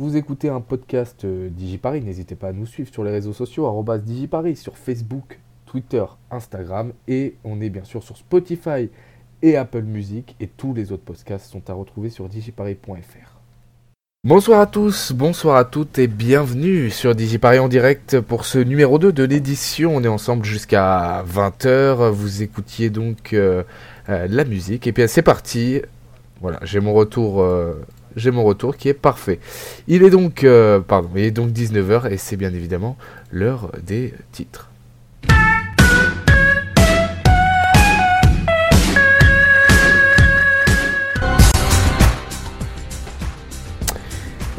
Vous écoutez un podcast euh, DigiParis, n'hésitez pas à nous suivre sur les réseaux sociaux, DigiParis, sur Facebook, Twitter, Instagram, et on est bien sûr sur Spotify et Apple Music, et tous les autres podcasts sont à retrouver sur digiparis.fr. Bonsoir à tous, bonsoir à toutes, et bienvenue sur DigiParis en direct pour ce numéro 2 de l'édition. On est ensemble jusqu'à 20h, vous écoutiez donc euh, euh, la musique, et bien c'est parti. Voilà, j'ai mon retour j'ai mon retour qui est parfait. Il est donc, euh, pardon, il est donc 19h et c'est bien évidemment l'heure des titres.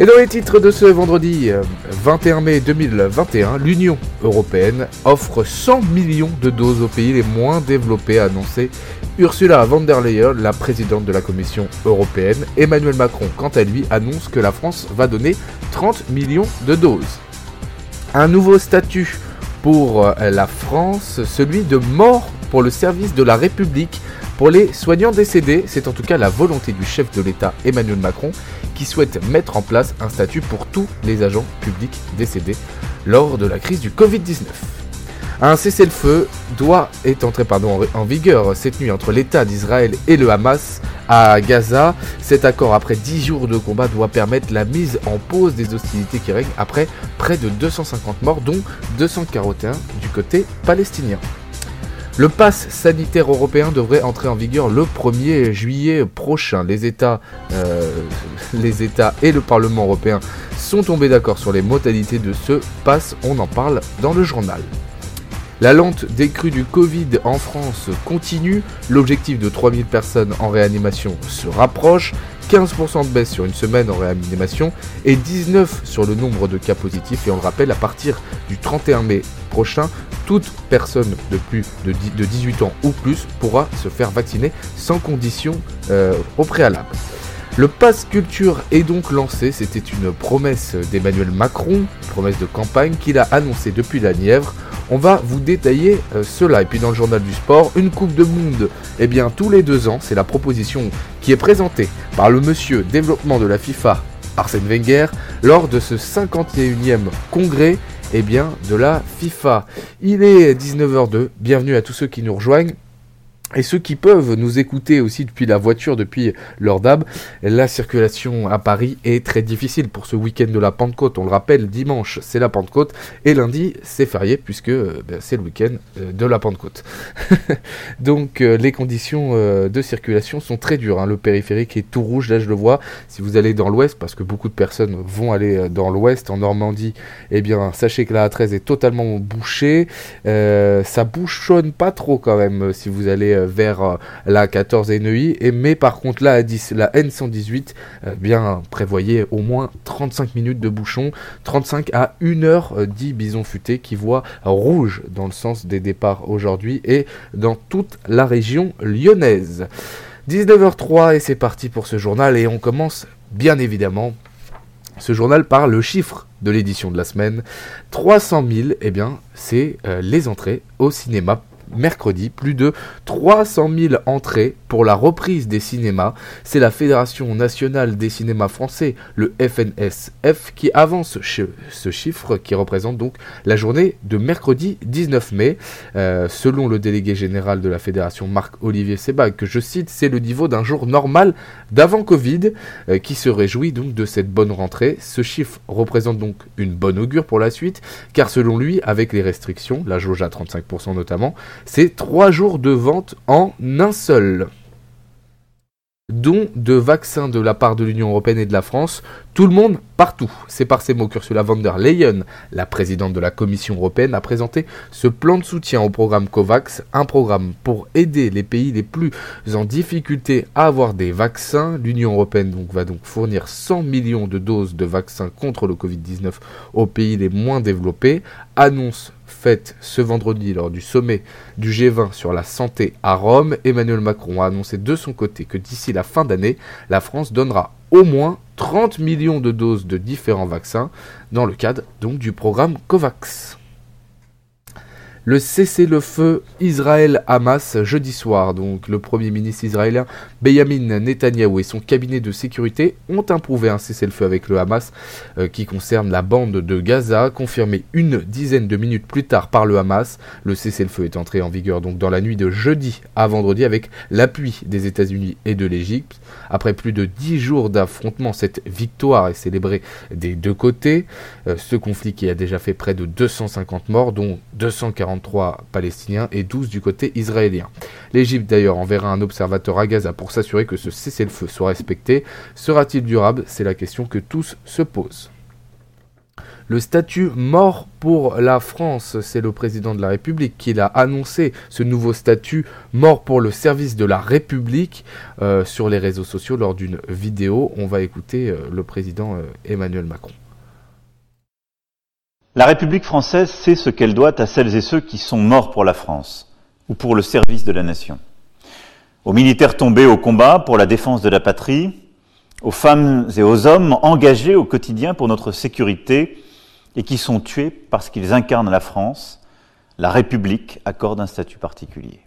Et dans les titres de ce vendredi 21 euh, mai 2021, l'Union européenne offre 100 millions de doses aux pays les moins développés, a annoncé Ursula von der Leyen, la présidente de la Commission européenne. Emmanuel Macron, quant à lui, annonce que la France va donner 30 millions de doses. Un nouveau statut pour euh, la France, celui de mort pour le service de la République pour les soignants décédés. C'est en tout cas la volonté du chef de l'État Emmanuel Macron qui souhaite mettre en place un statut pour tous les agents publics décédés lors de la crise du Covid-19. Un cessez-le-feu doit être entré en vigueur cette nuit entre l'État d'Israël et le Hamas à Gaza. Cet accord, après 10 jours de combat, doit permettre la mise en pause des hostilités qui règnent après près de 250 morts, dont 241 du côté palestinien. Le pass sanitaire européen devrait entrer en vigueur le 1er juillet prochain. Les États, euh, les États et le Parlement européen sont tombés d'accord sur les modalités de ce pass. On en parle dans le journal. La lente décrue du Covid en France continue, l'objectif de 3000 personnes en réanimation se rapproche, 15% de baisse sur une semaine en réanimation et 19 sur le nombre de cas positifs et on le rappelle à partir du 31 mai prochain, toute personne de plus de, 18 ans ou plus pourra se faire vacciner sans condition euh, au préalable. Le Pass Culture est donc lancé, c'était une promesse d'Emmanuel Macron, promesse de campagne qu'il a annoncée depuis la Nièvre. On va vous détailler euh, cela. Et puis dans le journal du sport, une Coupe de Monde, eh bien tous les deux ans, c'est la proposition qui est présentée par le monsieur développement de la FIFA, Arsène Wenger, lors de ce 51e congrès eh bien, de la FIFA. Il est 19h02, bienvenue à tous ceux qui nous rejoignent. Et ceux qui peuvent nous écouter aussi depuis la voiture, depuis leur DAB, la circulation à Paris est très difficile pour ce week-end de la Pentecôte. On le rappelle, dimanche c'est la Pentecôte et lundi c'est férié puisque euh, ben, c'est le week-end euh, de la Pentecôte. Donc euh, les conditions de circulation sont très dures. Hein. Le périphérique est tout rouge, là je le vois. Si vous allez dans l'ouest, parce que beaucoup de personnes vont aller dans l'ouest, en Normandie, eh bien sachez que la A13 est totalement bouchée. ça bouchonne pas trop quand même si vous allez euh, vers euh, la 14 et Neuilly. Et, mais par contre, la, la N118, euh, bien prévoyez au moins 35 minutes de bouchon, 35 à 1h10 bison futé qui voit rouge dans le sens des départs aujourd'hui et dans toute la région lyonnaise. 19h03 et c'est parti pour ce journal et on commence bien évidemment ce journal par le chiffre de l'édition de la semaine. 300 000, eh bien, c'est les entrées au cinéma mercredi, plus de 300 000 entrées pour la reprise des cinémas. C'est la Fédération nationale des cinémas français, le FNSF, qui avance ce chiffre qui représente donc la journée de mercredi 19 mai. Euh, selon le délégué général de la Fédération, Marc-Olivier Sebag, que je cite, c'est le niveau d'un jour normal d'avant Covid euh, qui se réjouit donc de cette bonne rentrée. Ce chiffre représente donc une bonne augure pour la suite, car selon lui, avec les restrictions, la jauge à 35% notamment, c'est 3 jours de vente en un seul dont de vaccins de la part de l'Union européenne et de la France, tout le monde partout. C'est par ces mots qu'Ursula von der Leyen, la présidente de la Commission européenne, a présenté ce plan de soutien au programme COVAX, un programme pour aider les pays les plus en difficulté à avoir des vaccins. L'Union européenne va donc fournir 100 millions de doses de vaccins contre le Covid-19 aux pays les moins développés, annonce faite ce vendredi lors du sommet du G20 sur la santé à Rome, Emmanuel Macron a annoncé de son côté que d'ici la fin d'année, la France donnera au moins 30 millions de doses de différents vaccins dans le cadre du programme COVAX. Le cessez-le-feu Israël-Hamas jeudi soir. Donc le Premier ministre israélien Benjamin Netanyahou et son cabinet de sécurité ont approuvé un cessez-le-feu avec le Hamas euh, qui concerne la bande de Gaza, confirmé une dizaine de minutes plus tard par le Hamas. Le cessez-le-feu est entré en vigueur donc dans la nuit de jeudi à vendredi avec l'appui des États-Unis et de l'Égypte. Après plus de dix jours d'affrontement, cette victoire est célébrée des deux côtés. Euh, ce conflit qui a déjà fait près de 250 morts, dont 240 Palestiniens et 12 du côté israélien. L'Égypte d'ailleurs enverra un observateur à Gaza pour s'assurer que ce cessez-le-feu soit respecté. Sera-t-il durable? C'est la question que tous se posent. Le statut mort pour la France, c'est le président de la République qui l'a annoncé, ce nouveau statut mort pour le service de la République euh, sur les réseaux sociaux lors d'une vidéo. On va écouter euh, le président euh, Emmanuel Macron. La République française sait ce qu'elle doit à celles et ceux qui sont morts pour la France ou pour le service de la nation. Aux militaires tombés au combat pour la défense de la patrie, aux femmes et aux hommes engagés au quotidien pour notre sécurité et qui sont tués parce qu'ils incarnent la France, la République accorde un statut particulier.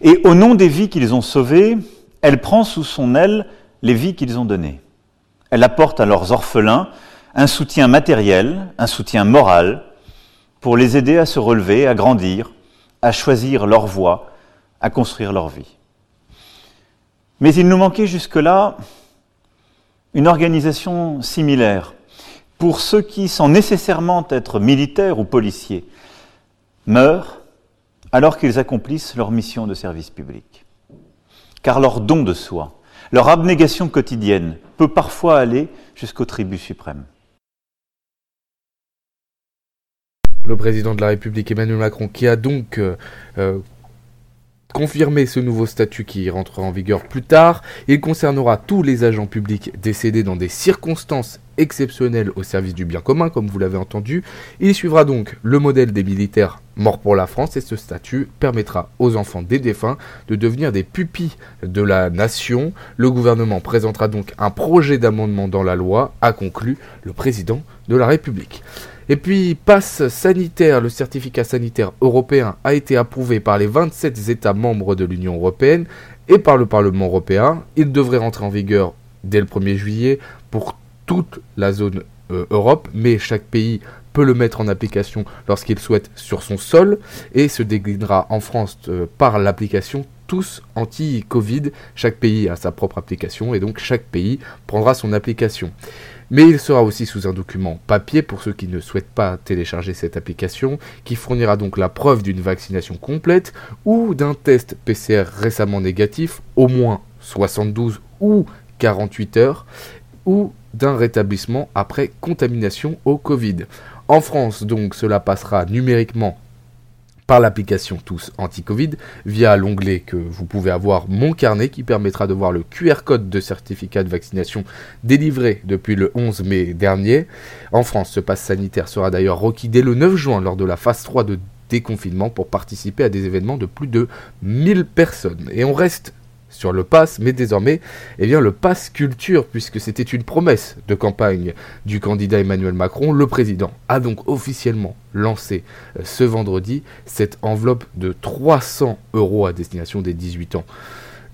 Et au nom des vies qu'ils ont sauvées, elle prend sous son aile les vies qu'ils ont données. Elle apporte à leurs orphelins un soutien matériel, un soutien moral, pour les aider à se relever, à grandir, à choisir leur voie, à construire leur vie. Mais il nous manquait jusque-là une organisation similaire pour ceux qui, sans nécessairement être militaires ou policiers, meurent alors qu'ils accomplissent leur mission de service public. Car leur don de soi, leur abnégation quotidienne peut parfois aller jusqu'au tribut suprême. Le président de la République Emmanuel Macron, qui a donc euh, euh, confirmé ce nouveau statut qui rentrera en vigueur plus tard. Il concernera tous les agents publics décédés dans des circonstances exceptionnelles au service du bien commun, comme vous l'avez entendu. Il suivra donc le modèle des militaires morts pour la France et ce statut permettra aux enfants des défunts de devenir des pupilles de la nation. Le gouvernement présentera donc un projet d'amendement dans la loi, a conclu le président de la République. Et puis, passe sanitaire, le certificat sanitaire européen a été approuvé par les 27 États membres de l'Union européenne et par le Parlement européen. Il devrait rentrer en vigueur dès le 1er juillet pour toute la zone euh, Europe, mais chaque pays peut le mettre en application lorsqu'il souhaite sur son sol et se déclinera en France euh, par l'application tous anti-Covid. Chaque pays a sa propre application et donc chaque pays prendra son application. Mais il sera aussi sous un document papier pour ceux qui ne souhaitent pas télécharger cette application, qui fournira donc la preuve d'une vaccination complète ou d'un test PCR récemment négatif, au moins 72 ou 48 heures, ou d'un rétablissement après contamination au Covid. En France, donc, cela passera numériquement par l'application Tous Anti-Covid via l'onglet que vous pouvez avoir Mon Carnet qui permettra de voir le QR code de certificat de vaccination délivré depuis le 11 mai dernier. En France, ce passe sanitaire sera d'ailleurs requis dès le 9 juin lors de la phase 3 de déconfinement pour participer à des événements de plus de 1000 personnes. Et on reste sur le pass, mais désormais, eh bien, le pass culture, puisque c'était une promesse de campagne du candidat Emmanuel Macron, le président a donc officiellement lancé euh, ce vendredi cette enveloppe de 300 euros à destination des 18 ans.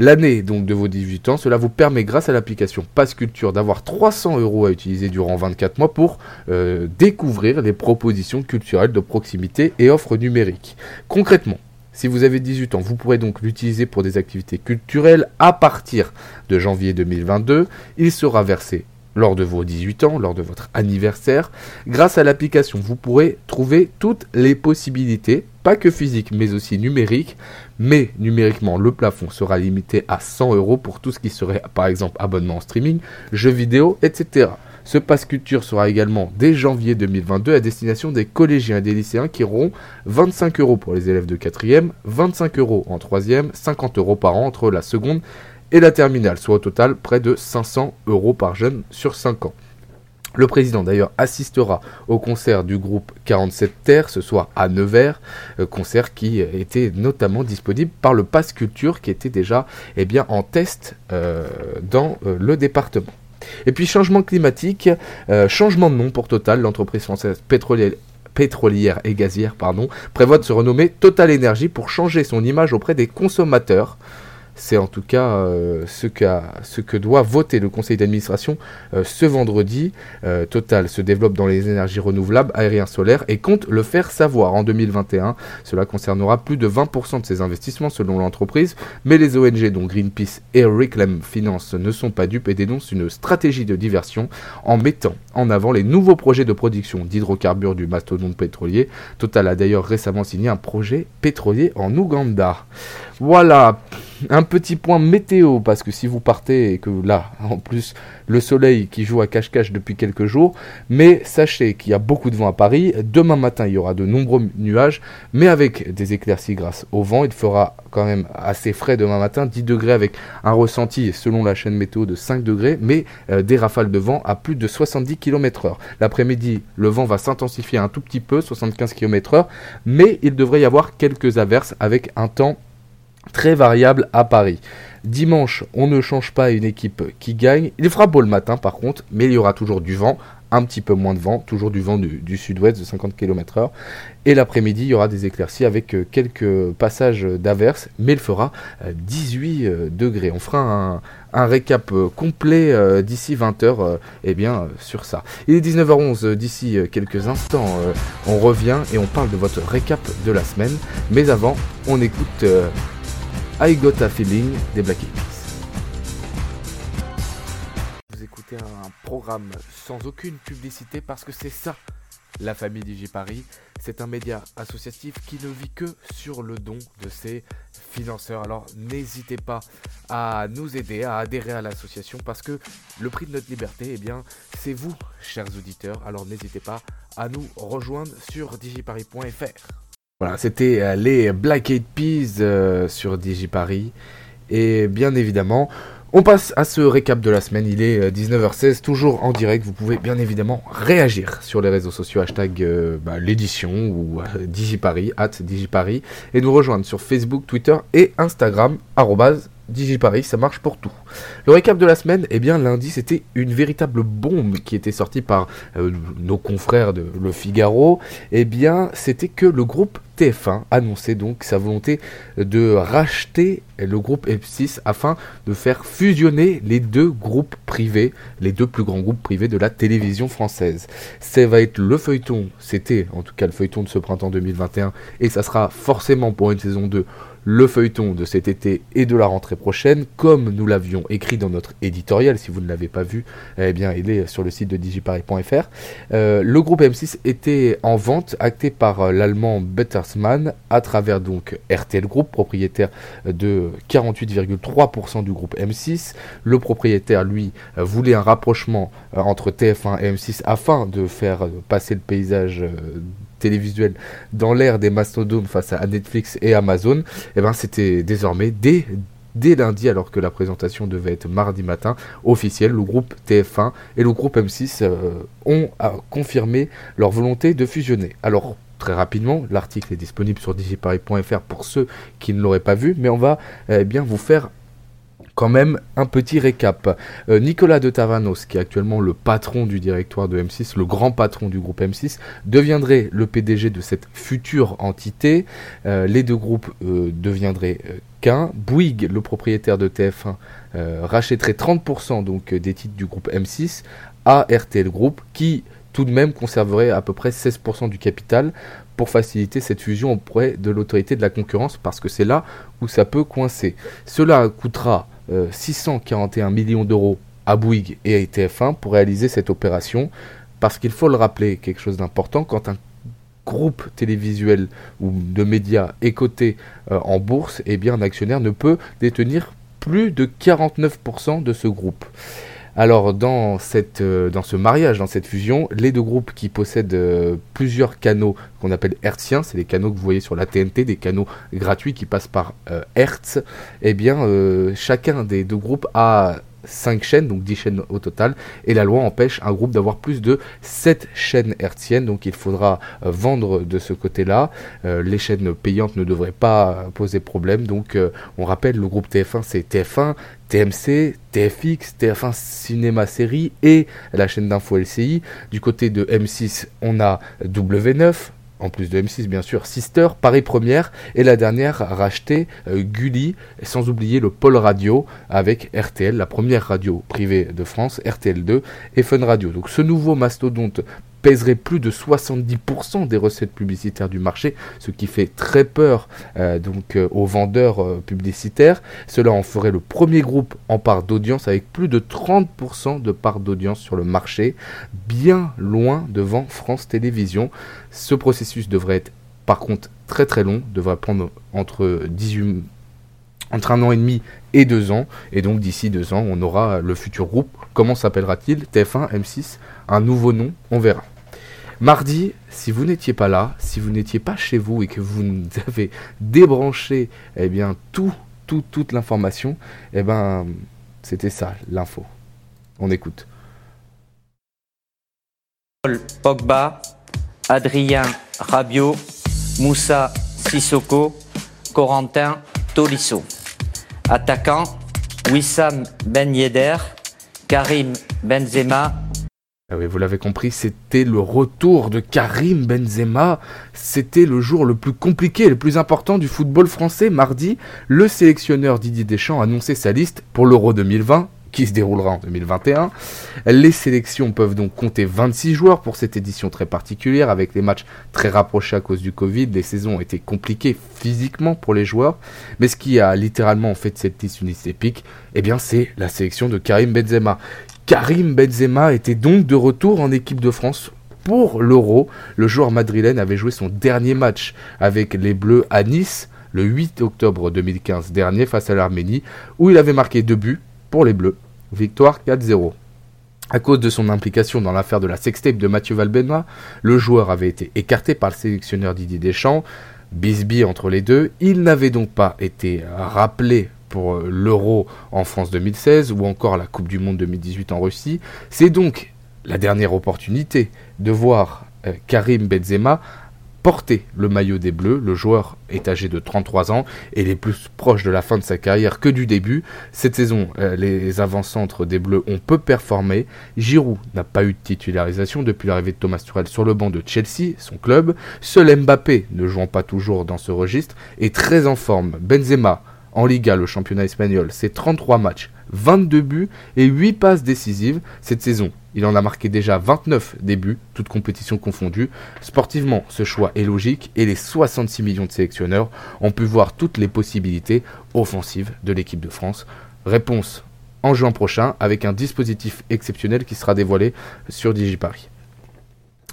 L'année donc de vos 18 ans, cela vous permet grâce à l'application Pass Culture d'avoir 300 euros à utiliser durant 24 mois pour euh, découvrir les propositions culturelles de proximité et offres numériques. Concrètement, si vous avez 18 ans, vous pourrez donc l'utiliser pour des activités culturelles à partir de janvier 2022. Il sera versé lors de vos 18 ans, lors de votre anniversaire. Grâce à l'application, vous pourrez trouver toutes les possibilités, pas que physiques, mais aussi numériques. Mais numériquement, le plafond sera limité à 100 euros pour tout ce qui serait, par exemple, abonnement en streaming, jeux vidéo, etc. Ce pass culture sera également dès janvier 2022 à destination des collégiens et des lycéens qui auront 25 euros pour les élèves de 4e, 25 euros en 3e, 50 euros par an entre la seconde et la terminale, soit au total près de 500 euros par jeune sur 5 ans. Le président d'ailleurs assistera au concert du groupe 47 Terre ce soir à Nevers, euh, concert qui était notamment disponible par le Pass Culture qui était déjà eh bien, en test euh, dans euh, le département. Et puis changement climatique, euh, changement de nom pour Total, l'entreprise française pétrolière et gazière prévoit de se renommer Total Energy pour changer son image auprès des consommateurs. C'est en tout cas euh, ce, que doit voter le conseil d'administration euh, ce vendredi. Euh, Total se développe dans les énergies renouvelables, aériens, solaires et compte le faire savoir en 2021. Cela concernera plus de 20% de ses investissements selon l'entreprise, mais les ONG dont Greenpeace et Reclaim Finance ne sont pas dupes et dénoncent une stratégie de diversion en mettant en avant les nouveaux projets de production d'hydrocarbures du mastodonte pétrolier. Total a d'ailleurs récemment signé un projet pétrolier en Ouganda. Voilà, un petit point météo, parce que si vous partez et que là, en plus, le soleil qui joue à cache-cache depuis quelques jours, mais sachez qu'il y a beaucoup de vent à Paris. Demain matin, il y aura de nombreux nuages, mais avec des éclaircies grâce au vent. Il fera quand même assez frais demain matin, 10 degrés avec un ressenti selon la chaîne météo de 5 degrés, mais euh, des rafales de vent à plus de 70 km/h. L'après-midi, le vent va s'intensifier un tout petit peu, 75 km/h, mais il devrait y avoir quelques averses avec un temps très variable à Paris. Dimanche, on ne change pas une équipe qui gagne. Il fera beau le matin par contre, mais il y aura toujours du vent, un petit peu moins de vent, toujours du vent du, sud-ouest de 50 km/h. Et l'après-midi, il y aura des éclaircies avec euh, quelques passages d'averses, mais il fera 18 euh, euh, degrés. On fera un, récap complet d'ici 20h eh bien, sur ça. Il est 19h11, d'ici quelques instants, on revient et on parle de votre récap de la semaine. Mais avant, on écoute I Got a Feeling des Black Eyed Vous écoutez un programme sans aucune publicité parce que c'est ça, la famille DigiParis. C'est un média associatif qui ne vit que sur le don de ses financeurs. Alors n'hésitez pas à nous aider, à adhérer à l'association parce que le prix de notre liberté, eh bien, c'est vous, chers auditeurs. Alors n'hésitez pas à nous rejoindre sur digiparis.fr. Voilà, c'était euh, les Black Eyed Peas euh, sur DigiParis. Et bien évidemment, on passe à ce récap de la semaine. Il est 19h16, euh, toujours en direct. Vous pouvez bien évidemment réagir sur les réseaux sociaux, hashtag bah, l'édition ou DigiParis, at DigiParis, et nous rejoindre sur Facebook, Twitter et Instagram, DigiParis, ça marche pour tout. Le récap de la semaine, eh bien lundi c'était une véritable bombe qui était sortie par euh, nos confrères de Le Figaro. Eh bien c'était que le groupe TF1 annonçait donc sa volonté de racheter le groupe F6 afin de faire fusionner les deux groupes privés, les deux plus grands groupes privés de la télévision française. Ça va être le feuilleton, c'était en tout cas le feuilleton de ce printemps 2021 et ça sera forcément pour une saison 2 le feuilleton de cet été et de la rentrée prochaine, comme nous l'avions écrit dans notre éditorial. Si vous ne l'avez pas vu, eh bien, il est sur le site de digiparis.fr. Euh, le groupe M6 était en vente, acté par euh, l'allemand Bettersmann, à travers donc RTL Group, propriétaire de 48,3% du groupe M6. Le propriétaire, lui, euh, voulait un rapprochement entre TF1 et M6 afin de faire passer le paysage télévisuel dans l'ère des mastodons face à Netflix et Amazon, eh ben c'était désormais dès dès lundi, alors que la présentation devait être mardi matin, officiel, le groupe TF1 et le groupe M6 euh, ont euh, confirmé leur volonté de fusionner. Alors, très rapidement, l'article est disponible sur digiparis.fr pour ceux qui ne l'auraient pas vu, mais on va eh bien vous faire quand même un petit récap. Euh, Nicolas de Tavanos, qui est actuellement le patron du directoire de M6, le grand patron du groupe M6, deviendrait le PDG de cette future entité. Euh, les deux groupes euh, deviendraient qu'un. Bouygues, le propriétaire de TF1, rachèterait 30% donc des titres du groupe M6 à RTL Group, qui tout de même conserverait à peu près 16% du capital pour faciliter cette fusion auprès de l'autorité de la concurrence parce que c'est là où ça peut coincer. Cela coûtera 641 euh, millions d'euros à Bouygues et à TF1 pour réaliser cette opération, parce qu'il faut le rappeler, quelque chose d'important, quand un groupe télévisuel ou de médias est coté euh, en bourse, eh bien un actionnaire ne peut détenir plus de 49% de ce groupe. Alors euh, dans ce mariage, dans cette fusion, les deux groupes qui possèdent euh, plusieurs canaux qu'on appelle hertziens, c'est les canaux que vous voyez sur la TNT, des canaux gratuits qui passent par euh, Hertz, eh bien chacun des deux groupes a 5 chaînes, donc 10 chaînes au total, et la loi empêche un groupe d'avoir plus de 7 chaînes hertziennes, donc il faudra euh, vendre de ce côté-là. Euh, les chaînes payantes ne devraient pas poser problème, donc euh, on rappelle, le groupe TF1 c'est TF1, TMC, TFX, TF1 Cinéma Série et la chaîne d'info LCI. Du côté de M6, on a W9, en plus de M6 bien sûr, Sister, Paris Première, et la dernière a racheté euh, Gulli, sans oublier le pôle radio avec RTL, la première radio privée de France, RTL2 et Fun Radio. Donc ce nouveau mastodonte pèserait plus de 70% des recettes publicitaires du marché, ce qui fait très peur euh, donc euh, aux vendeurs euh, publicitaires. Cela en ferait le premier groupe en part d'audience avec plus de 30% de part d'audience sur le marché, bien loin devant France Télévisions. Ce processus devrait être par contre très très long, devrait prendre entre 18 entre un an et demi et deux ans. Et donc d'ici deux ans, on aura le futur groupe. Comment s'appellera-t-il? TF1, M6 Un nouveau nom, on verra. Mardi, si vous n'étiez pas là, si vous n'étiez pas chez vous et que vous avez débranché eh bien, tout, tout, toute l'information, eh ben, c'était ça, l'info. On écoute. Pogba, Adrien Rabiot, Moussa Sissoko, Corentin Tolisso. Attaquant, Wissam Ben Yedder, Karim Benzema, oui, vous l'avez compris, c'était le retour de Karim Benzema. C'était le jour le plus compliqué et le plus important du football français. Mardi, le sélectionneur Didier Deschamps a annoncé sa liste pour l'Euro 2020 qui se déroulera en 2021. Les sélections peuvent donc compter 26 joueurs pour cette édition très particulière avec les matchs très rapprochés à cause du Covid. Les saisons ont été compliquées physiquement pour les joueurs, mais ce qui a littéralement fait de cette liste une liste épique, eh bien c'est la sélection de Karim Benzema Karim Benzema était donc de retour en équipe de France pour l'Euro. Le joueur madrilène avait joué son dernier match avec les Bleus à Nice le 8 octobre 2015 dernier face à l'Arménie, où il avait marqué deux buts pour les Bleus. Victoire 4-0. À cause de son implication dans l'affaire de la sextape de Mathieu Valbena, le joueur avait été écarté par le sélectionneur Didier Deschamps. Bisbee entre les deux, il n'avait donc pas été rappelé pour euh, l'Euro en France 2016 ou encore la Coupe du Monde 2018 en Russie. C'est donc la dernière opportunité de voir euh, Karim Benzema porter le maillot des Bleus. Le joueur est âgé de 33 ans et il est plus proche de la fin de sa carrière que du début. Cette saison, euh, les avant-centres des Bleus ont peu performé. Giroud n'a pas eu de titularisation depuis l'arrivée de Thomas Tuchel sur le banc de Chelsea, son club. Seul Mbappé, ne jouant pas toujours dans ce registre, est très en forme. Benzema en Liga, le championnat espagnol, c'est 33 matchs, 22 buts et 8 passes décisives cette saison. Il en a marqué déjà 29 débuts, toutes compétitions confondues. Sportivement, ce choix est logique et les 66 millions de sélectionneurs ont pu voir toutes les possibilités offensives de l'équipe de France. Réponse en juin prochain avec un dispositif exceptionnel qui sera dévoilé sur DigiParis.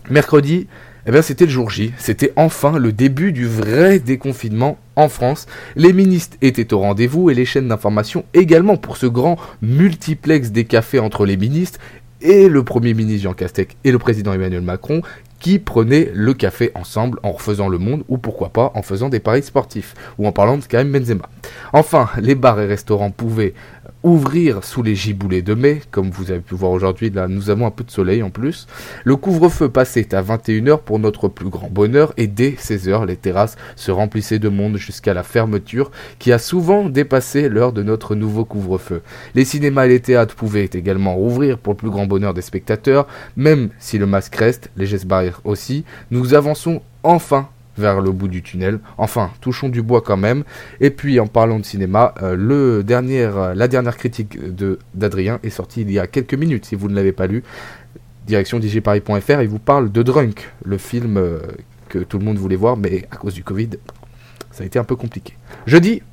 Mercredi, eh bien, c'était le jour J. C'était enfin le début du vrai déconfinement en France. Les ministres étaient au rendez-vous et les chaînes d'information également pour ce grand multiplex des cafés entre les ministres et le Premier ministre Jean Castex et le président Emmanuel Macron qui prenaient le café ensemble en refaisant le monde ou pourquoi pas en faisant des paris sportifs ou en parlant de Karim Benzema. Enfin, les bars et restaurants pouvaient ouvrir sous les giboulées de mai, comme vous avez pu voir aujourd'hui, là nous avons un peu de soleil en plus. Le couvre-feu passait à 21h pour notre plus grand bonheur et dès 16h les terrasses se remplissaient de monde jusqu'à la fermeture qui a souvent dépassé l'heure de notre nouveau couvre-feu. Les cinémas et les théâtres pouvaient également rouvrir pour le plus grand bonheur des spectateurs, même si le masque reste, les gestes barrières aussi, nous avançons enfin vers le bout du tunnel. Enfin, touchons du bois quand même. Et puis, en parlant de cinéma, euh, le dernier, la dernière critique d'Adrien est sortie il y a quelques minutes, si vous ne l'avez pas lu. Direction djparis.fr, il vous parle de Drunk, le film euh, que tout le monde voulait voir, mais à cause du Covid, ça a été un peu compliqué. Jeudi,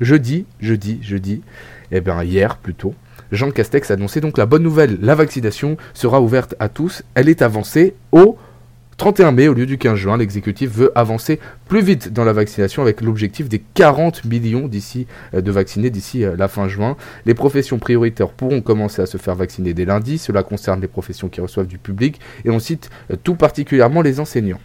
jeudi, jeudi, jeudi, eh bien hier plutôt, Jean Castex a annoncé donc la bonne nouvelle, la vaccination sera ouverte à tous, elle est avancée au 31 mai au lieu du 15 juin, l'exécutif veut avancer plus vite dans la vaccination avec l'objectif des 40 millions d'ici euh, de vaccinés d'ici euh, la fin juin. Les professions prioritaires pourront commencer à se faire vacciner dès lundi. Cela concerne les professions qui reçoivent du public et on cite euh, tout particulièrement les enseignants.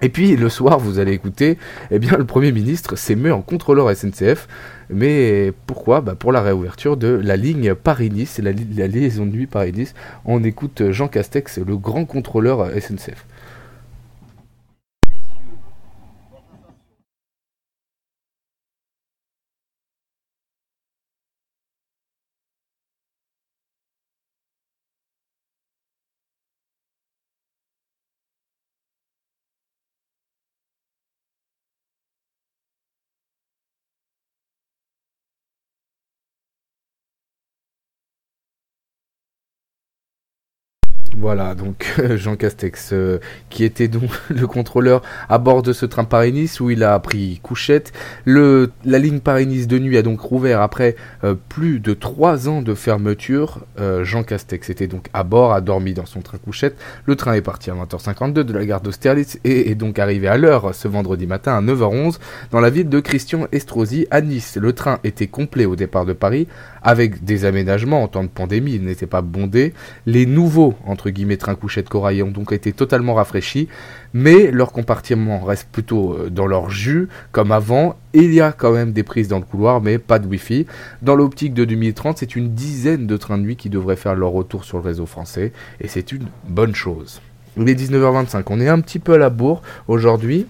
Et puis le soir, vous allez écouter, eh bien le Premier ministre s'émeut en contrôleur SNCF Mais pourquoi? Bah Pour la réouverture de la ligne Paris-Nice, la, la liaison de nuit Paris-Nice. On écoute Jean Castex, le grand contrôleur SNCF. Voilà, donc Jean Castex, euh, qui était donc le contrôleur à bord de ce train Paris-Nice où il a pris couchette. La ligne Paris-Nice de nuit a donc rouvert après euh, plus de trois ans de fermeture. Euh, Jean Castex était donc à bord, a dormi dans son train couchette. Le train est parti à 20h52 de la gare d'Austerlitz et est donc arrivé à l'heure ce vendredi matin à 9h11 dans la ville de Christian Estrosi à Nice. Le train était complet au départ de Paris avec des aménagements en temps de pandémie, il n'était pas bondé. Les nouveaux, entre guillemets, trains couchettes corail ont donc été totalement rafraîchis, mais leur compartiment reste plutôt euh, dans leur jus, comme avant. Il y a quand même des prises dans le couloir, mais pas de Wi-Fi. Dans l'optique de 2030, c'est une dizaine de trains de nuit qui devraient faire leur retour sur le réseau français, et c'est une bonne chose. Il est 19h25, on est un petit peu à la bourre aujourd'hui.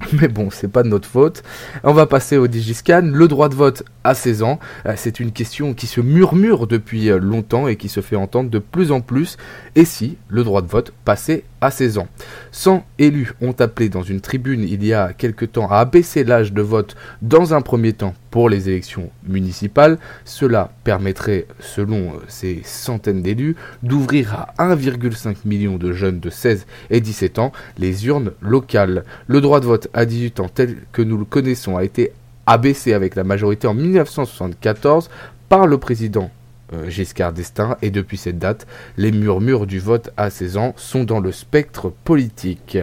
Mais bon, c'est pas de notre faute. On va passer au Digiscan. Le droit de vote à 16 ans, euh, c'est une question qui se murmure depuis euh, longtemps et qui se fait entendre de plus en plus. Et si le droit de vote passait à 16 ans 100 élus ont appelé dans une tribune il y a quelque temps à abaisser l'âge de vote dans un premier temps pour les élections municipales. Cela permettrait, selon euh, ces centaines d'élus, d'ouvrir à 1,5 million de jeunes de 16 et 17 ans les urnes locales. Le droit de vote à 18 ans tel que nous le connaissons a été abaissé avec la majorité en 1974 par le président Giscard d'Estaing et depuis cette date, les murmures du vote à 16 ans sont dans le spectre politique.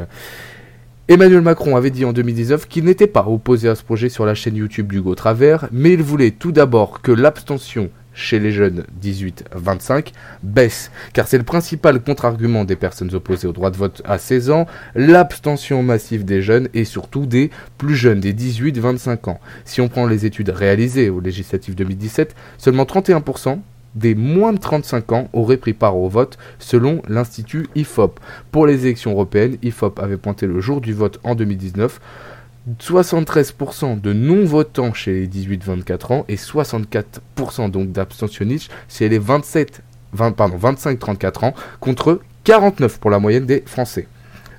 Emmanuel Macron avait dit en 2019 qu'il n'était pas opposé à ce projet sur la chaîne YouTube d'Hugo Travers, mais il voulait tout d'abord que l'abstention chez les jeunes 18-25 baisse, car c'est le principal contre-argument des personnes opposées au droit de vote à 16 ans, l'abstention massive des jeunes et surtout des plus jeunes, des 18-25 ans. Si on prend les études réalisées au législatif 2017, seulement 31% des moins de 35 ans auraient pris part au vote selon l'Institut IFOP. Pour les élections européennes, IFOP avait pointé le jour du vote en 2019 73% de non-votants chez les 18-24 ans et 64% donc d'abstentionnistes chez les 27, 25-34 ans contre 49 pour la moyenne des Français.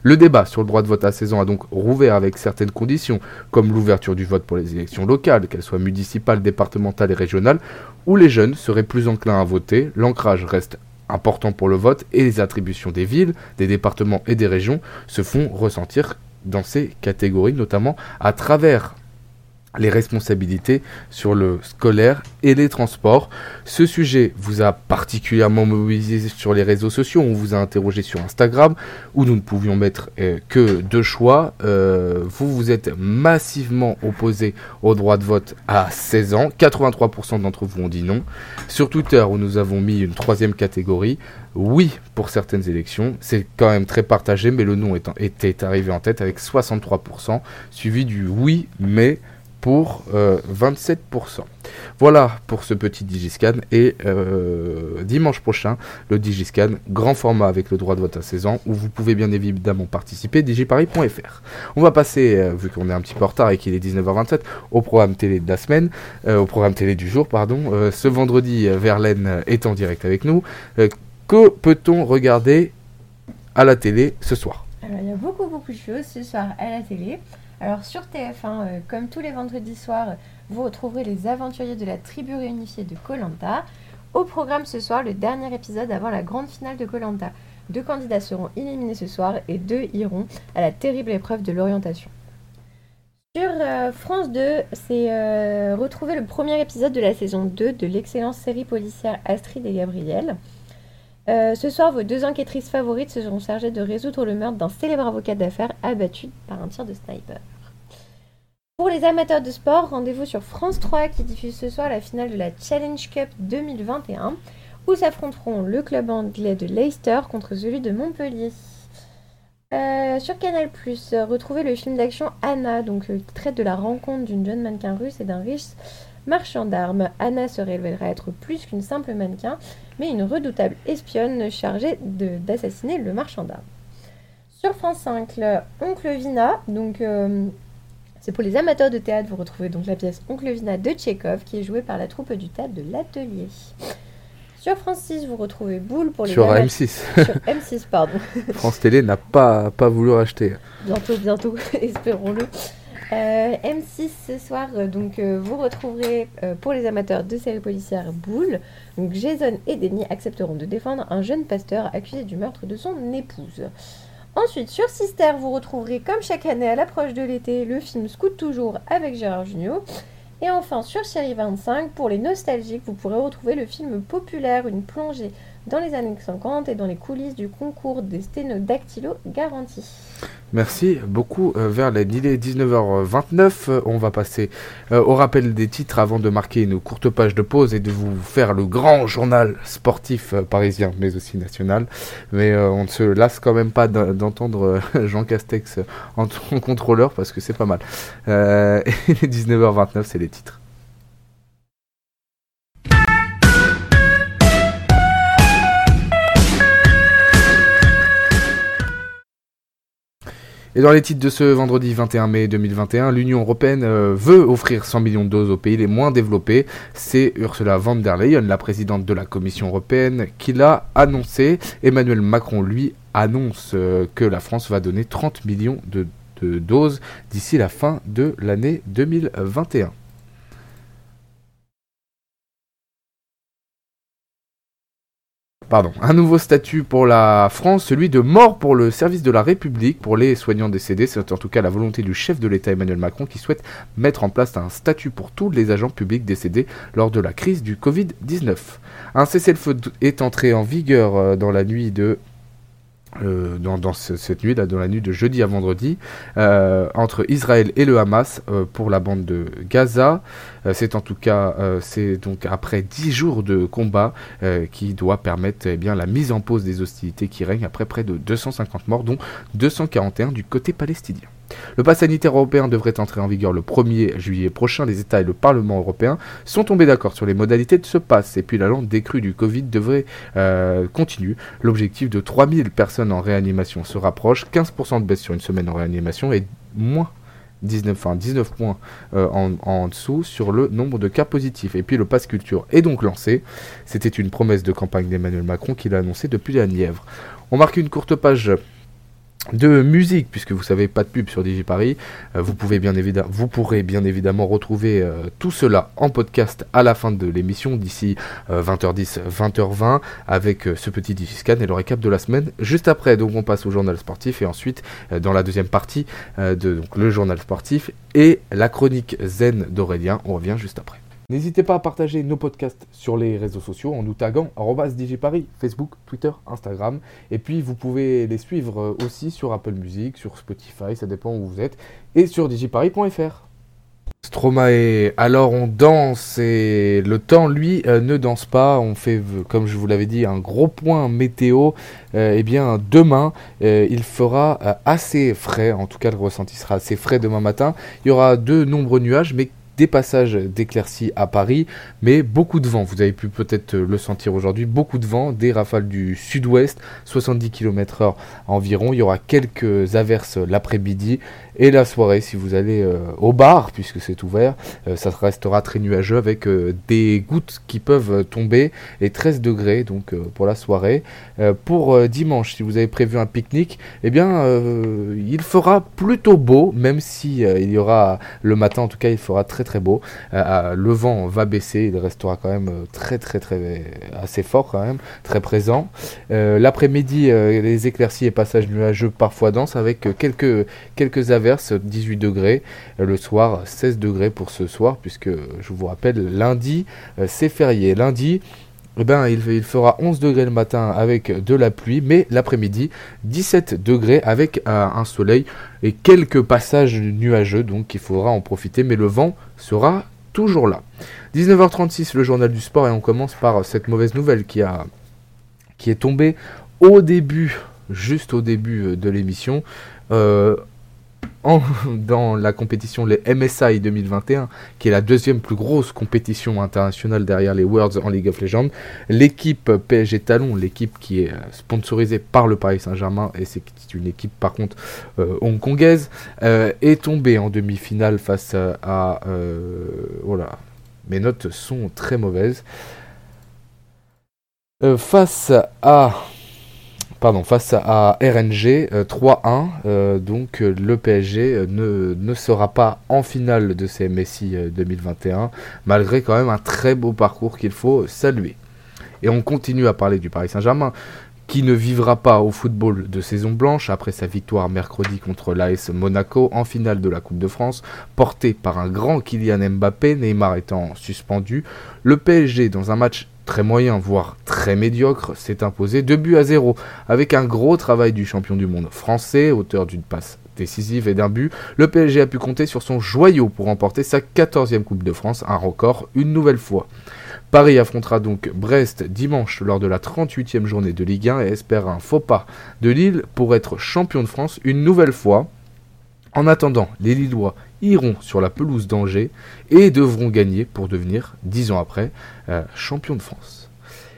Le débat sur le droit de vote à 16 ans a donc rouvert avec certaines conditions, comme l'ouverture du vote pour les élections locales, qu'elles soient municipales, départementales et régionales, où les jeunes seraient plus enclins à voter, l'ancrage reste important pour le vote et les attributions des villes, des départements et des régions se font ressentir dans ces catégories, notamment à travers les responsabilités sur le scolaire et les transports. Ce sujet vous a particulièrement mobilisé sur les réseaux sociaux. On vous a interrogé sur Instagram où nous ne pouvions mettre euh, que deux choix. Euh, vous vous êtes massivement opposé au droit de vote à 16 ans. 83% d'entre vous ont dit non. Sur Twitter où nous avons mis une troisième catégorie, oui pour certaines élections. C'est quand même très partagé, mais le non était arrivé en tête avec 63%, suivi du oui, mais pour 27%. Euh, voilà pour ce petit Digiscan et euh, dimanche prochain le Digiscan grand format avec le droit de vote à 16 ans où vous pouvez bien évidemment participer digiparis.fr. On va passer euh, vu qu'on est un petit peu en retard et qu'il est 19h27 au programme télé de la semaine, au programme télé du jour pardon. ce vendredi Verlaine est en direct avec nous. que peut-on regarder à la télé ce soir? Il y a beaucoup beaucoup de choses ce soir à la télé. Alors sur TF1, euh, comme tous les vendredis soirs, vous retrouverez les aventuriers de la tribu réunifiée de Colanta. Au programme ce soir, le dernier épisode avant la grande finale de Colanta. Deux candidats seront éliminés ce soir et deux iront à la terrible épreuve de l'orientation. Sur euh, France 2, c'est euh, retrouver le premier épisode de la saison 2 de l'excellente série policière Astrid et Gabriel. Ce soir, vos deux enquêtrices favorites se seront chargées de résoudre le meurtre d'un célèbre avocat d'affaires abattu par un tir de sniper. Pour les amateurs de sport, rendez-vous sur France 3 qui diffuse ce soir la finale de la Challenge Cup 2021 où s'affronteront le club anglais de Leicester contre celui de Montpellier. Euh, sur Canal+, retrouvez le film d'action Anna, donc, euh, qui traite de la rencontre d'une jeune mannequin russe et d'un riche marchand d'armes. Anna se révélera être plus qu'une simple mannequin, mais une redoutable espionne chargée d'assassiner le marchand d'armes. Sur France 5, Oncle Vina, donc euh, c'est pour les amateurs de théâtre, vous retrouvez donc la pièce Oncle Vina de Tchekhov qui est jouée par la troupe du théâtre de l'Atelier. Sur France 6, vous retrouvez Boule pour les Sur M6. Sur M6, pardon. France Télé n'a pas, pas voulu racheter. Bientôt, bientôt, espérons-le. Euh, M6 ce soir, euh, donc euh, vous retrouverez pour les amateurs de séries policières Boule. Donc Jason et Denis accepteront de défendre un jeune pasteur accusé du meurtre de son épouse. Ensuite, sur Sister, vous retrouverez comme chaque année à l'approche de l'été le film Scout toujours avec Gérard Jugnot. Et enfin, sur Série 25, pour les nostalgiques, vous pourrez retrouver le film populaire, une plongée dans les années 50 et dans les coulisses du concours des sténodactylos garantis. Merci beaucoup euh, vers Il est 19h29. Euh, on va passer euh, au rappel des titres avant de marquer une courte page de pause et de vous faire le grand journal sportif parisien, mais aussi national. Mais on ne se lasse quand même pas d'entendre Jean Castex en, en, contrôleur parce que c'est pas mal. il est 19h29, c'est les titres. Et dans les titres de ce vendredi 21 mai 2021, l'Union européenne euh, veut offrir 100 millions de doses aux pays les moins développés. C'est Ursula von der Leyen, la présidente de la Commission européenne, qui l'a annoncé. Emmanuel Macron, lui, annonce euh, que la France va donner 30 millions de doses d'ici la fin de l'année 2021. Pardon, un nouveau statut pour la France, celui de mort pour le service de la République pour les soignants décédés. C'est en tout cas la volonté du chef de l'État Emmanuel Macron qui souhaite mettre en place un statut pour tous les agents publics décédés lors de la crise du Covid-19. Un cessez-le-feu est entré en vigueur euh, dans la nuit de euh, dans, cette nuit, là, dans la nuit de jeudi à vendredi, euh, entre Israël et le Hamas pour la bande de Gaza. Euh, c'est en tout cas, euh, c'est donc après 10 jours de combat euh, qui doit permettre eh bien, la mise en pause des hostilités qui règnent après près de 250 morts, dont 241 du côté palestinien. Le pass sanitaire européen devrait entrer en vigueur le 1er juillet prochain. Les États et le Parlement européen sont tombés d'accord sur les modalités de ce pass. Et puis la lente décrue du Covid devrait continuer. L'objectif de 3000 personnes en réanimation se rapproche. 15% de baisse sur une semaine en réanimation et moins 19, enfin 19 points euh, en, dessous sur le nombre de cas positifs. Et puis le pass culture est donc lancé. C'était une promesse de campagne d'Emmanuel Macron qu'il a annoncé depuis la Nièvre. On marque une courte page de musique, puisque vous savez pas de pub sur DigiParis, euh, vous, pouvez bien évidemment, vous pourrez bien évidemment retrouver euh, tout cela en podcast à la fin de l'émission, d'ici 20h10, euh, 20h20, avec ce petit Digiscan et le récap de la semaine. Juste après, donc on passe au journal sportif, et ensuite, dans la deuxième partie, de donc, le journal sportif et la chronique zen d'Aurélien, on revient juste après. N'hésitez pas à partager nos podcasts sur les réseaux sociaux en nous taguant Paris, Facebook, Twitter, Instagram. Et puis vous pouvez les suivre euh, aussi sur Apple Music, sur Spotify, ça dépend où vous êtes, et sur digiparis.fr. Stromae, alors on danse et le temps lui euh, ne danse pas, on fait comme je vous l'avais dit un gros point météo, euh, eh bien demain il fera assez frais, en tout cas le ressenti sera assez frais demain matin, il y aura de nombreux nuages mais des passages d'éclaircies à Paris, mais beaucoup de vent. Vous avez pu peut-être le sentir aujourd'hui, beaucoup de vent, des rafales du sud-ouest, 70 km/h environ. Il y aura quelques averses l'après-midi et la soirée, si vous allez euh, au bar, puisque c'est ouvert, euh, ça restera très nuageux avec euh, des gouttes qui peuvent tomber et 13 degrés donc pour la soirée. pour dimanche, si vous avez prévu un pique-nique, eh bien il fera plutôt beau, même si il y aura le matin en tout cas il fera très très beau. le vent va baisser, il restera quand même très très très assez fort quand même, très présent. L'après-midi, les éclaircies et passages nuageux parfois denses avec quelques quelques averses 18 degrés. Le soir, 16 degrés pour ce soir, puisque je vous rappelle, lundi, euh, c'est férié. Lundi, eh ben, il, fera 11 degrés le matin avec de la pluie, mais l'après-midi, 17 degrés avec euh, un soleil et quelques passages nuageux, donc il faudra en profiter, mais le vent sera toujours là. 19h36, le journal du sport, et on commence par cette mauvaise nouvelle qui, a, qui est tombée au début, juste au début euh, de l'émission. Dans la compétition les MSI 2021, qui est la deuxième plus grosse compétition internationale derrière les Worlds en League of Legends, l'équipe PSG Talon, l'équipe qui est sponsorisée par le Paris Saint-Germain, et c'est une équipe par contre euh, hongkongaise, euh, est tombée en demi-finale face à... voilà, mes notes sont très mauvaises. face à pardon, face à RNG 3-1. Euh, euh, donc euh, le PSG ne, sera pas en finale de ces MSI 2021, malgré quand même un très beau parcours qu'il faut saluer. Et on continue à parler du Paris Saint-Germain, qui ne vivra pas au football de saison blanche après sa victoire mercredi contre l'AS Monaco en finale de la Coupe de France, portée par un grand Kylian Mbappé, Neymar étant suspendu. Le PSG, dans un match très moyen, voire très médiocre, s'est imposé 2 buts à 0, avec un gros travail du champion du monde français, auteur d'une passe décisive et d'un but. Le PSG a pu compter sur son joyau pour remporter sa 14e Coupe de France, un record une nouvelle fois. Paris affrontera donc Brest dimanche lors de la 38e journée de Ligue 1 et espère un faux pas de Lille pour être champion de France une nouvelle fois. En attendant, les Lillois iront sur la pelouse d'Angers et devront gagner pour devenir, dix ans après, euh, champion de France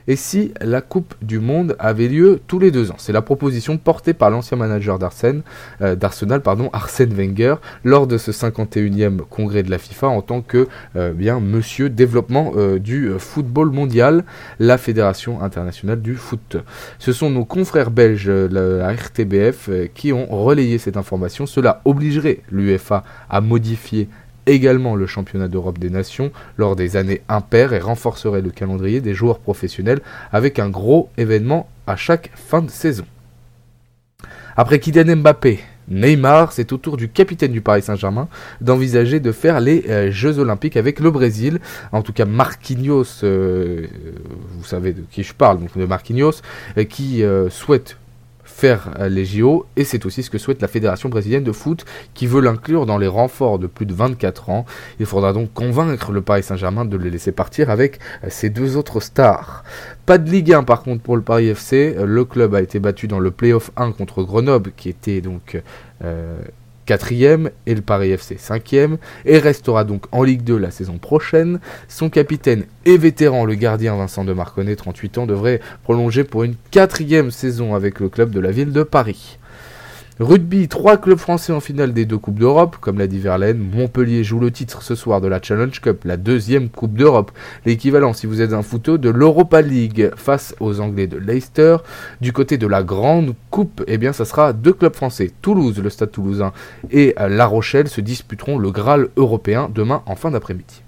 et si la Coupe du Monde avait lieu tous les deux ans? C'est la proposition portée par l'ancien manager euh, d'Arsenal, pardon, Arsène Wenger, lors de ce 51e congrès de la FIFA en tant que euh, monsieur développement euh, du football mondial, la Fédération internationale du foot. Ce sont nos confrères belges, la RTBF, qui ont relayé cette information. Cela obligerait l'UEFA à modifier également le championnat d'Europe des Nations lors des années impaires et renforcerait le calendrier des joueurs professionnels avec un gros événement à chaque fin de saison. Après Kylian Mbappé, Neymar, c'est au tour du capitaine du Paris Saint-Germain d'envisager de faire les euh, Jeux Olympiques avec le Brésil. En tout cas, Marquinhos, euh, vous savez de qui je parle, donc de Marquinhos, euh, qui souhaite faire euh, les JO et c'est aussi ce que souhaite la Fédération brésilienne de foot qui veut l'inclure dans les renforts de plus de 24 ans. Il faudra donc convaincre le Paris Saint-Germain de le laisser partir avec ses euh, deux autres stars. Pas de Ligue 1 par contre pour le Paris FC. Euh, le club a été battu dans le Playoff 1 contre Grenoble qui était donc quatrième et le Paris FC cinquième et restera donc en Ligue 2 la saison prochaine. Son capitaine et vétéran, le gardien Vincent de Marconnet, 38 ans, devrait prolonger pour une quatrième saison avec le club de la ville de Paris. Rugby, trois clubs français en finale des deux Coupes d'Europe, comme l'a dit Verlaine. Montpellier joue le titre ce soir de la Challenge Cup, la deuxième Coupe d'Europe. L'équivalent, si vous êtes un footo, de l'Europa League face aux Anglais de Leicester. Du côté de la Grande Coupe, eh bien, ça sera deux clubs français. Toulouse, le Stade Toulousain, et La Rochelle se disputeront le Graal européen demain en fin d'après-midi.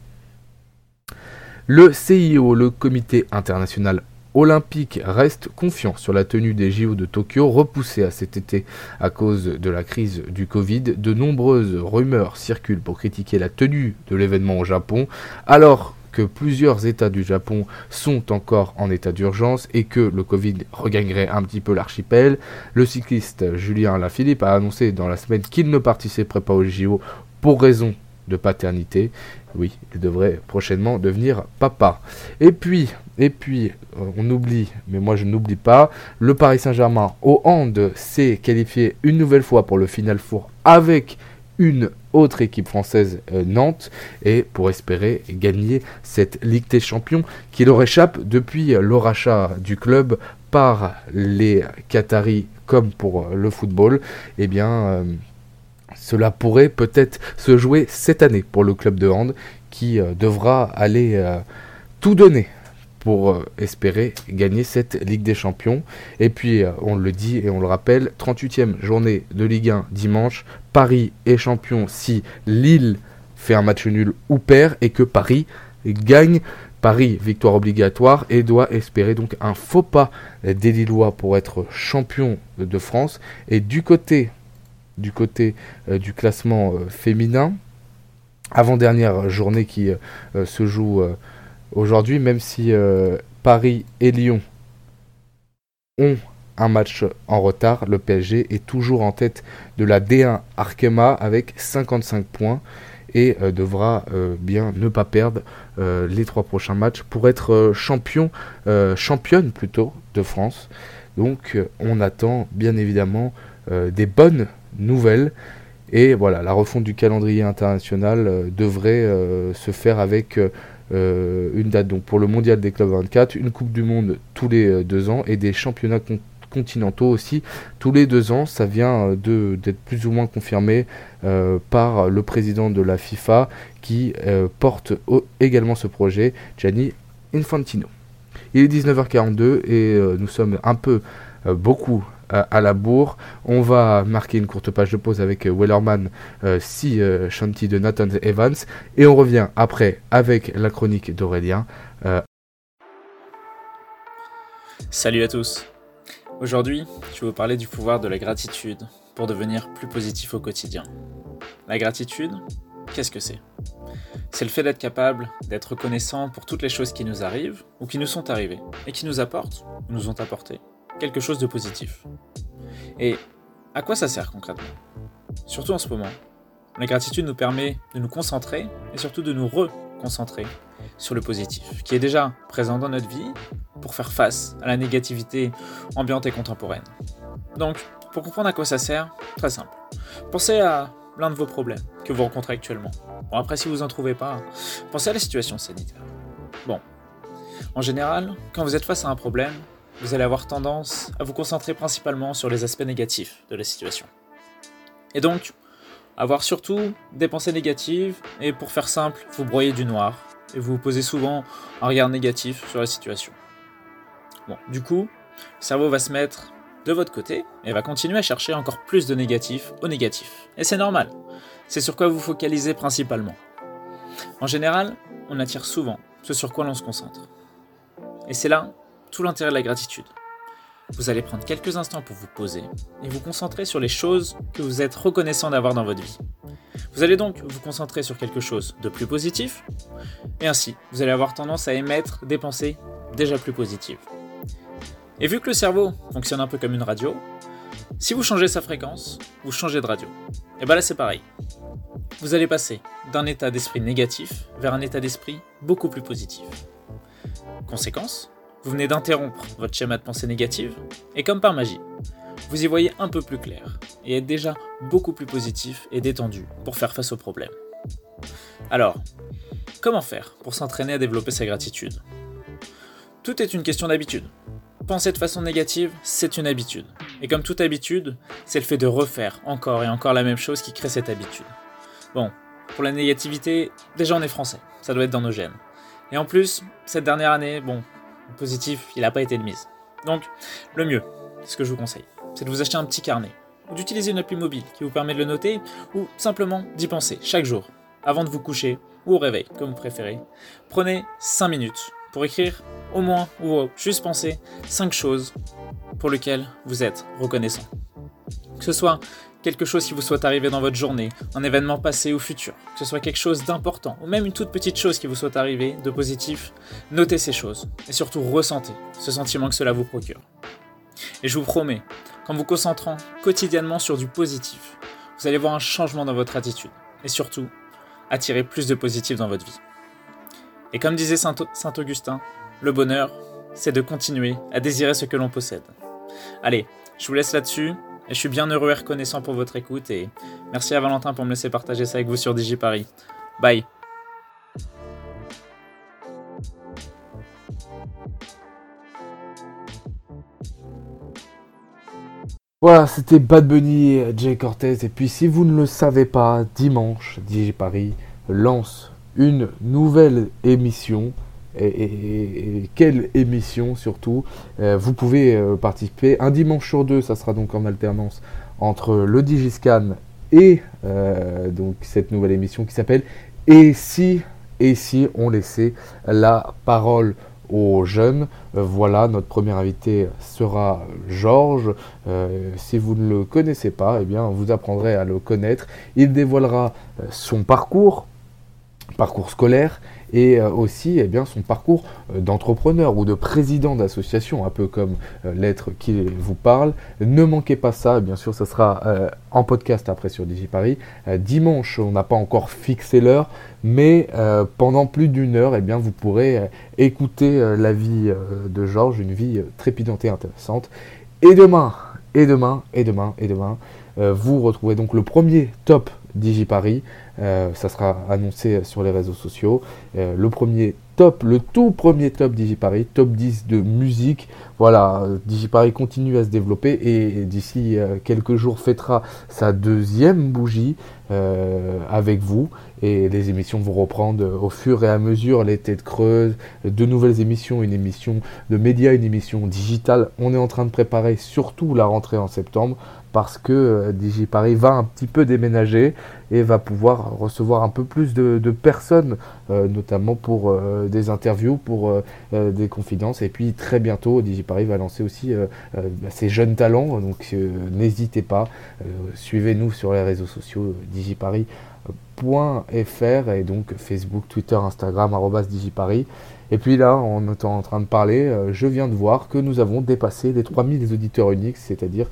Le CIO, le Comité international olympique reste confiant sur la tenue des JO de Tokyo repoussée à cet été à cause de la crise du Covid. De nombreuses rumeurs circulent pour critiquer la tenue de l'événement au Japon, alors que plusieurs États du Japon sont encore en état d'urgence et que le Covid regagnerait un petit peu l'archipel, le cycliste Julien Lafilippe a annoncé dans la semaine qu'il ne participerait pas aux JO pour raison paternité. Oui, il devrait prochainement devenir papa. Et puis, et puis, euh, on oublie, mais moi je n'oublie pas, le Paris Saint-Germain au hand s'est qualifié une nouvelle fois pour le Final Four avec une autre équipe française, euh, Nantes, et pour espérer gagner cette Ligue des Champions qui leur échappe depuis le rachat du club par les Qataris comme pour le football. Eh bien, euh, cela pourrait peut-être se jouer cette année pour le club de hand qui euh, devra aller euh, tout donner pour euh, espérer gagner cette Ligue des Champions. Et puis, on le dit et on le rappelle, 38e journée de Ligue 1 dimanche. Paris est champion si Lille fait un match nul ou perd et que Paris gagne. Paris, victoire obligatoire et doit espérer donc un faux pas des Lillois pour être champion de France. Et du côté du côté euh, du classement euh, féminin. Avant-dernière journée qui euh, se joue aujourd'hui, même si Paris et Lyon ont un match en retard, le PSG est toujours en tête de la D1 Arkema avec 55 points et devra bien ne pas perdre les trois prochains matchs pour être champion, championne plutôt de France. Donc on attend bien évidemment des bonnes nouvelle Et voilà, la refonte du calendrier international devrait se faire avec une date donc pour le mondial des clubs 24, une Coupe du Monde tous les deux ans et des championnats continentaux aussi tous les deux ans. Ça vient d'être plus ou moins confirmé par le président de la FIFA qui porte également ce projet, Gianni Infantino. Il est 19h42 et euh, nous sommes un peu, euh, beaucoup à la bourre. On va marquer une courte page de pause avec euh, Wellerman, si Shanti de Nathan Evans. Et on revient après avec la chronique d'Aurélien. Salut à tous. Aujourd'hui, je vais vous parler du pouvoir de la gratitude pour devenir plus positif au quotidien. La gratitude, qu'est-ce que c'est? C'est le fait d'être capable d'être reconnaissant pour toutes les choses qui nous arrivent ou qui nous sont arrivées et qui nous apportent, ou nous ont apporté, quelque chose de positif. Et à quoi ça sert concrètement? Surtout en ce moment. La gratitude nous permet de nous concentrer et surtout de nous reconcentrer sur le positif, qui est déjà présent dans notre vie pour faire face à la négativité ambiante et contemporaine. Donc, pour comprendre à quoi ça sert, très simple. Pensez à l'un de vos problèmes que vous rencontrez actuellement. Bon, après, si vous n'en trouvez pas, pensez à la situation sanitaire. Bon, en général, quand vous êtes face à un problème, vous allez avoir tendance à vous concentrer principalement sur les aspects négatifs de la situation. Et donc, avoir surtout des pensées négatives, et pour faire simple, vous broyez du noir, et vous posez souvent un regard négatif sur la situation. Bon, du coup, le cerveau va se mettre de votre côté et va continuer à chercher encore plus de négatifs au négatif. Et c'est normal. C'est sur quoi vous focalisez principalement. En général, on attire souvent ce sur quoi l'on se concentre. Et c'est là tout l'intérêt de la gratitude. Vous allez prendre quelques instants pour vous poser et vous concentrer sur les choses que vous êtes reconnaissant d'avoir dans votre vie. Vous allez donc vous concentrer sur quelque chose de plus positif, et ainsi, vous allez avoir tendance à émettre des pensées déjà plus positives. Et vu que le cerveau fonctionne un peu comme une radio, si vous changez sa fréquence, vous changez de radio. Et bien là c'est pareil. Vous allez passer d'un état d'esprit négatif vers un état d'esprit beaucoup plus positif. Conséquence, vous venez d'interrompre votre schéma de pensée négative, et comme par magie, vous y voyez un peu plus clair, et êtes déjà beaucoup plus positif et détendu pour faire face aux problèmes. Alors, comment faire pour s'entraîner à développer sa gratitude? Tout est une question d'habitude penser de façon négative, c'est une habitude. Et comme toute habitude, c'est le fait de refaire encore et encore la même chose qui crée cette habitude. Bon, pour la négativité, déjà on est français, ça doit être dans nos gènes. Et en plus, cette dernière année, bon, positif, il n'a pas été de mise. Donc, le mieux, ce que je vous conseille, c'est de vous acheter un petit carnet, ou d'utiliser une appli mobile qui vous permet de le noter, ou simplement d'y penser chaque jour, avant de vous coucher, ou au réveil, comme vous préférez. Prenez 5 minutes pour écrire au moins ou juste penser 5 choses pour lesquelles vous êtes reconnaissant. Que ce soit quelque chose qui vous soit arrivé dans votre journée, un événement passé ou futur, que ce soit quelque chose d'important, ou même une toute petite chose qui vous soit arrivée de positif, notez ces choses et surtout ressentez ce sentiment que cela vous procure. Et je vous promets, qu'en vous concentrant quotidiennement sur du positif, vous allez voir un changement dans votre attitude et surtout attirer plus de positif dans votre vie. Et comme disait Saint, Augustin, le bonheur, c'est de continuer à désirer ce que l'on possède. Allez, je vous laisse là-dessus, et je suis bien heureux et reconnaissant pour votre écoute, et merci à Valentin pour me laisser partager ça avec vous sur DigiParis. Bye Voilà, c'était Bad Bunny et Jay Cortez. Et puis, si vous ne le savez pas, dimanche, DigiParis lance une nouvelle émission. Et, quelle émission surtout euh, Vous pouvez euh, participer un dimanche sur deux, ça sera donc en alternance entre le Digiscan et euh, donc cette nouvelle émission qui s'appelle Et si et si on laissait la parole aux jeunes. voilà, notre premier invité sera Georges. si vous ne le connaissez pas, eh bien, vous apprendrez à le connaître. Il dévoilera son parcours, parcours scolaire et euh, aussi eh bien, son parcours euh, d'entrepreneur ou de président d'association, un peu comme euh, l'être qui vous parle. Ne manquez pas ça, bien sûr, ça sera en podcast après sur DigiParis. dimanche, on n'a pas encore fixé l'heure, mais pendant plus d'une heure, eh bien, vous pourrez écouter la vie de Georges, une vie trépidante et intéressante. Et demain, Et demain, et demain, et demain, vous retrouvez donc le premier top DigiParis. ça sera annoncé sur les réseaux sociaux. le premier top, le tout premier top DigiParis, top 10 de musique. Voilà, DigiParis continue à se développer et d'ici quelques jours fêtera sa deuxième bougie avec vous et les émissions vont reprendre au fur et à mesure les têtes creuses, de nouvelles émissions, une émission de médias, une émission digitale. On est en train de préparer surtout la rentrée en septembre parce que euh, DigiParis va un petit peu déménager et va pouvoir recevoir un peu plus de, personnes, euh, notamment pour euh, des interviews, pour des confidences. Et puis très bientôt, DigiParis va lancer aussi ses jeunes talents, donc n'hésitez pas, suivez-nous sur les réseaux sociaux DigiParis .fr et donc Facebook, Twitter, Instagram, digiparis. Et puis là, en étant en train de parler, je viens de voir que nous avons dépassé les 3000 auditeurs uniques, c'est-à-dire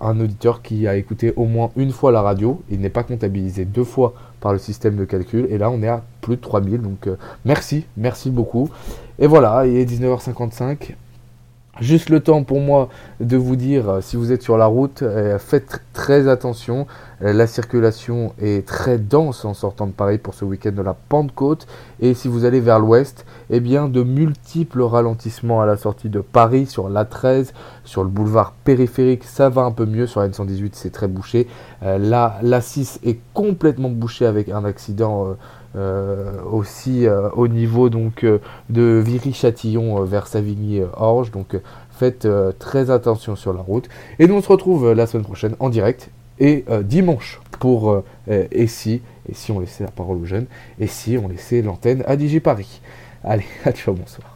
un auditeur qui a écouté au moins une fois la radio. Il n'est pas comptabilisé deux fois par le système de calcul. Et là, on est à plus de 3000. Donc euh, merci, merci beaucoup. Et voilà, il est 19h55. Juste le temps pour moi de vous dire, euh, si vous êtes sur la route, euh, faites très attention. Euh, la circulation est très dense en sortant de Paris pour ce week-end de la Pentecôte. Et si vous allez vers l'ouest, eh bien de multiples ralentissements à la sortie de Paris sur l'A13, sur le boulevard périphérique, ça va un peu mieux. Sur la N118, c'est très bouché. là, l'A6 est complètement bouché avec un accident. Aussi au niveau donc de Viry-Châtillon vers Savigny-Orge. Donc faites euh, très attention sur la route. Et nous on se retrouve euh, la semaine prochaine en direct et euh, dimanche pour Et si, et si on laissait la parole aux jeunes, et si on laissait l'antenne à DigiParis. Allez, à bonsoir.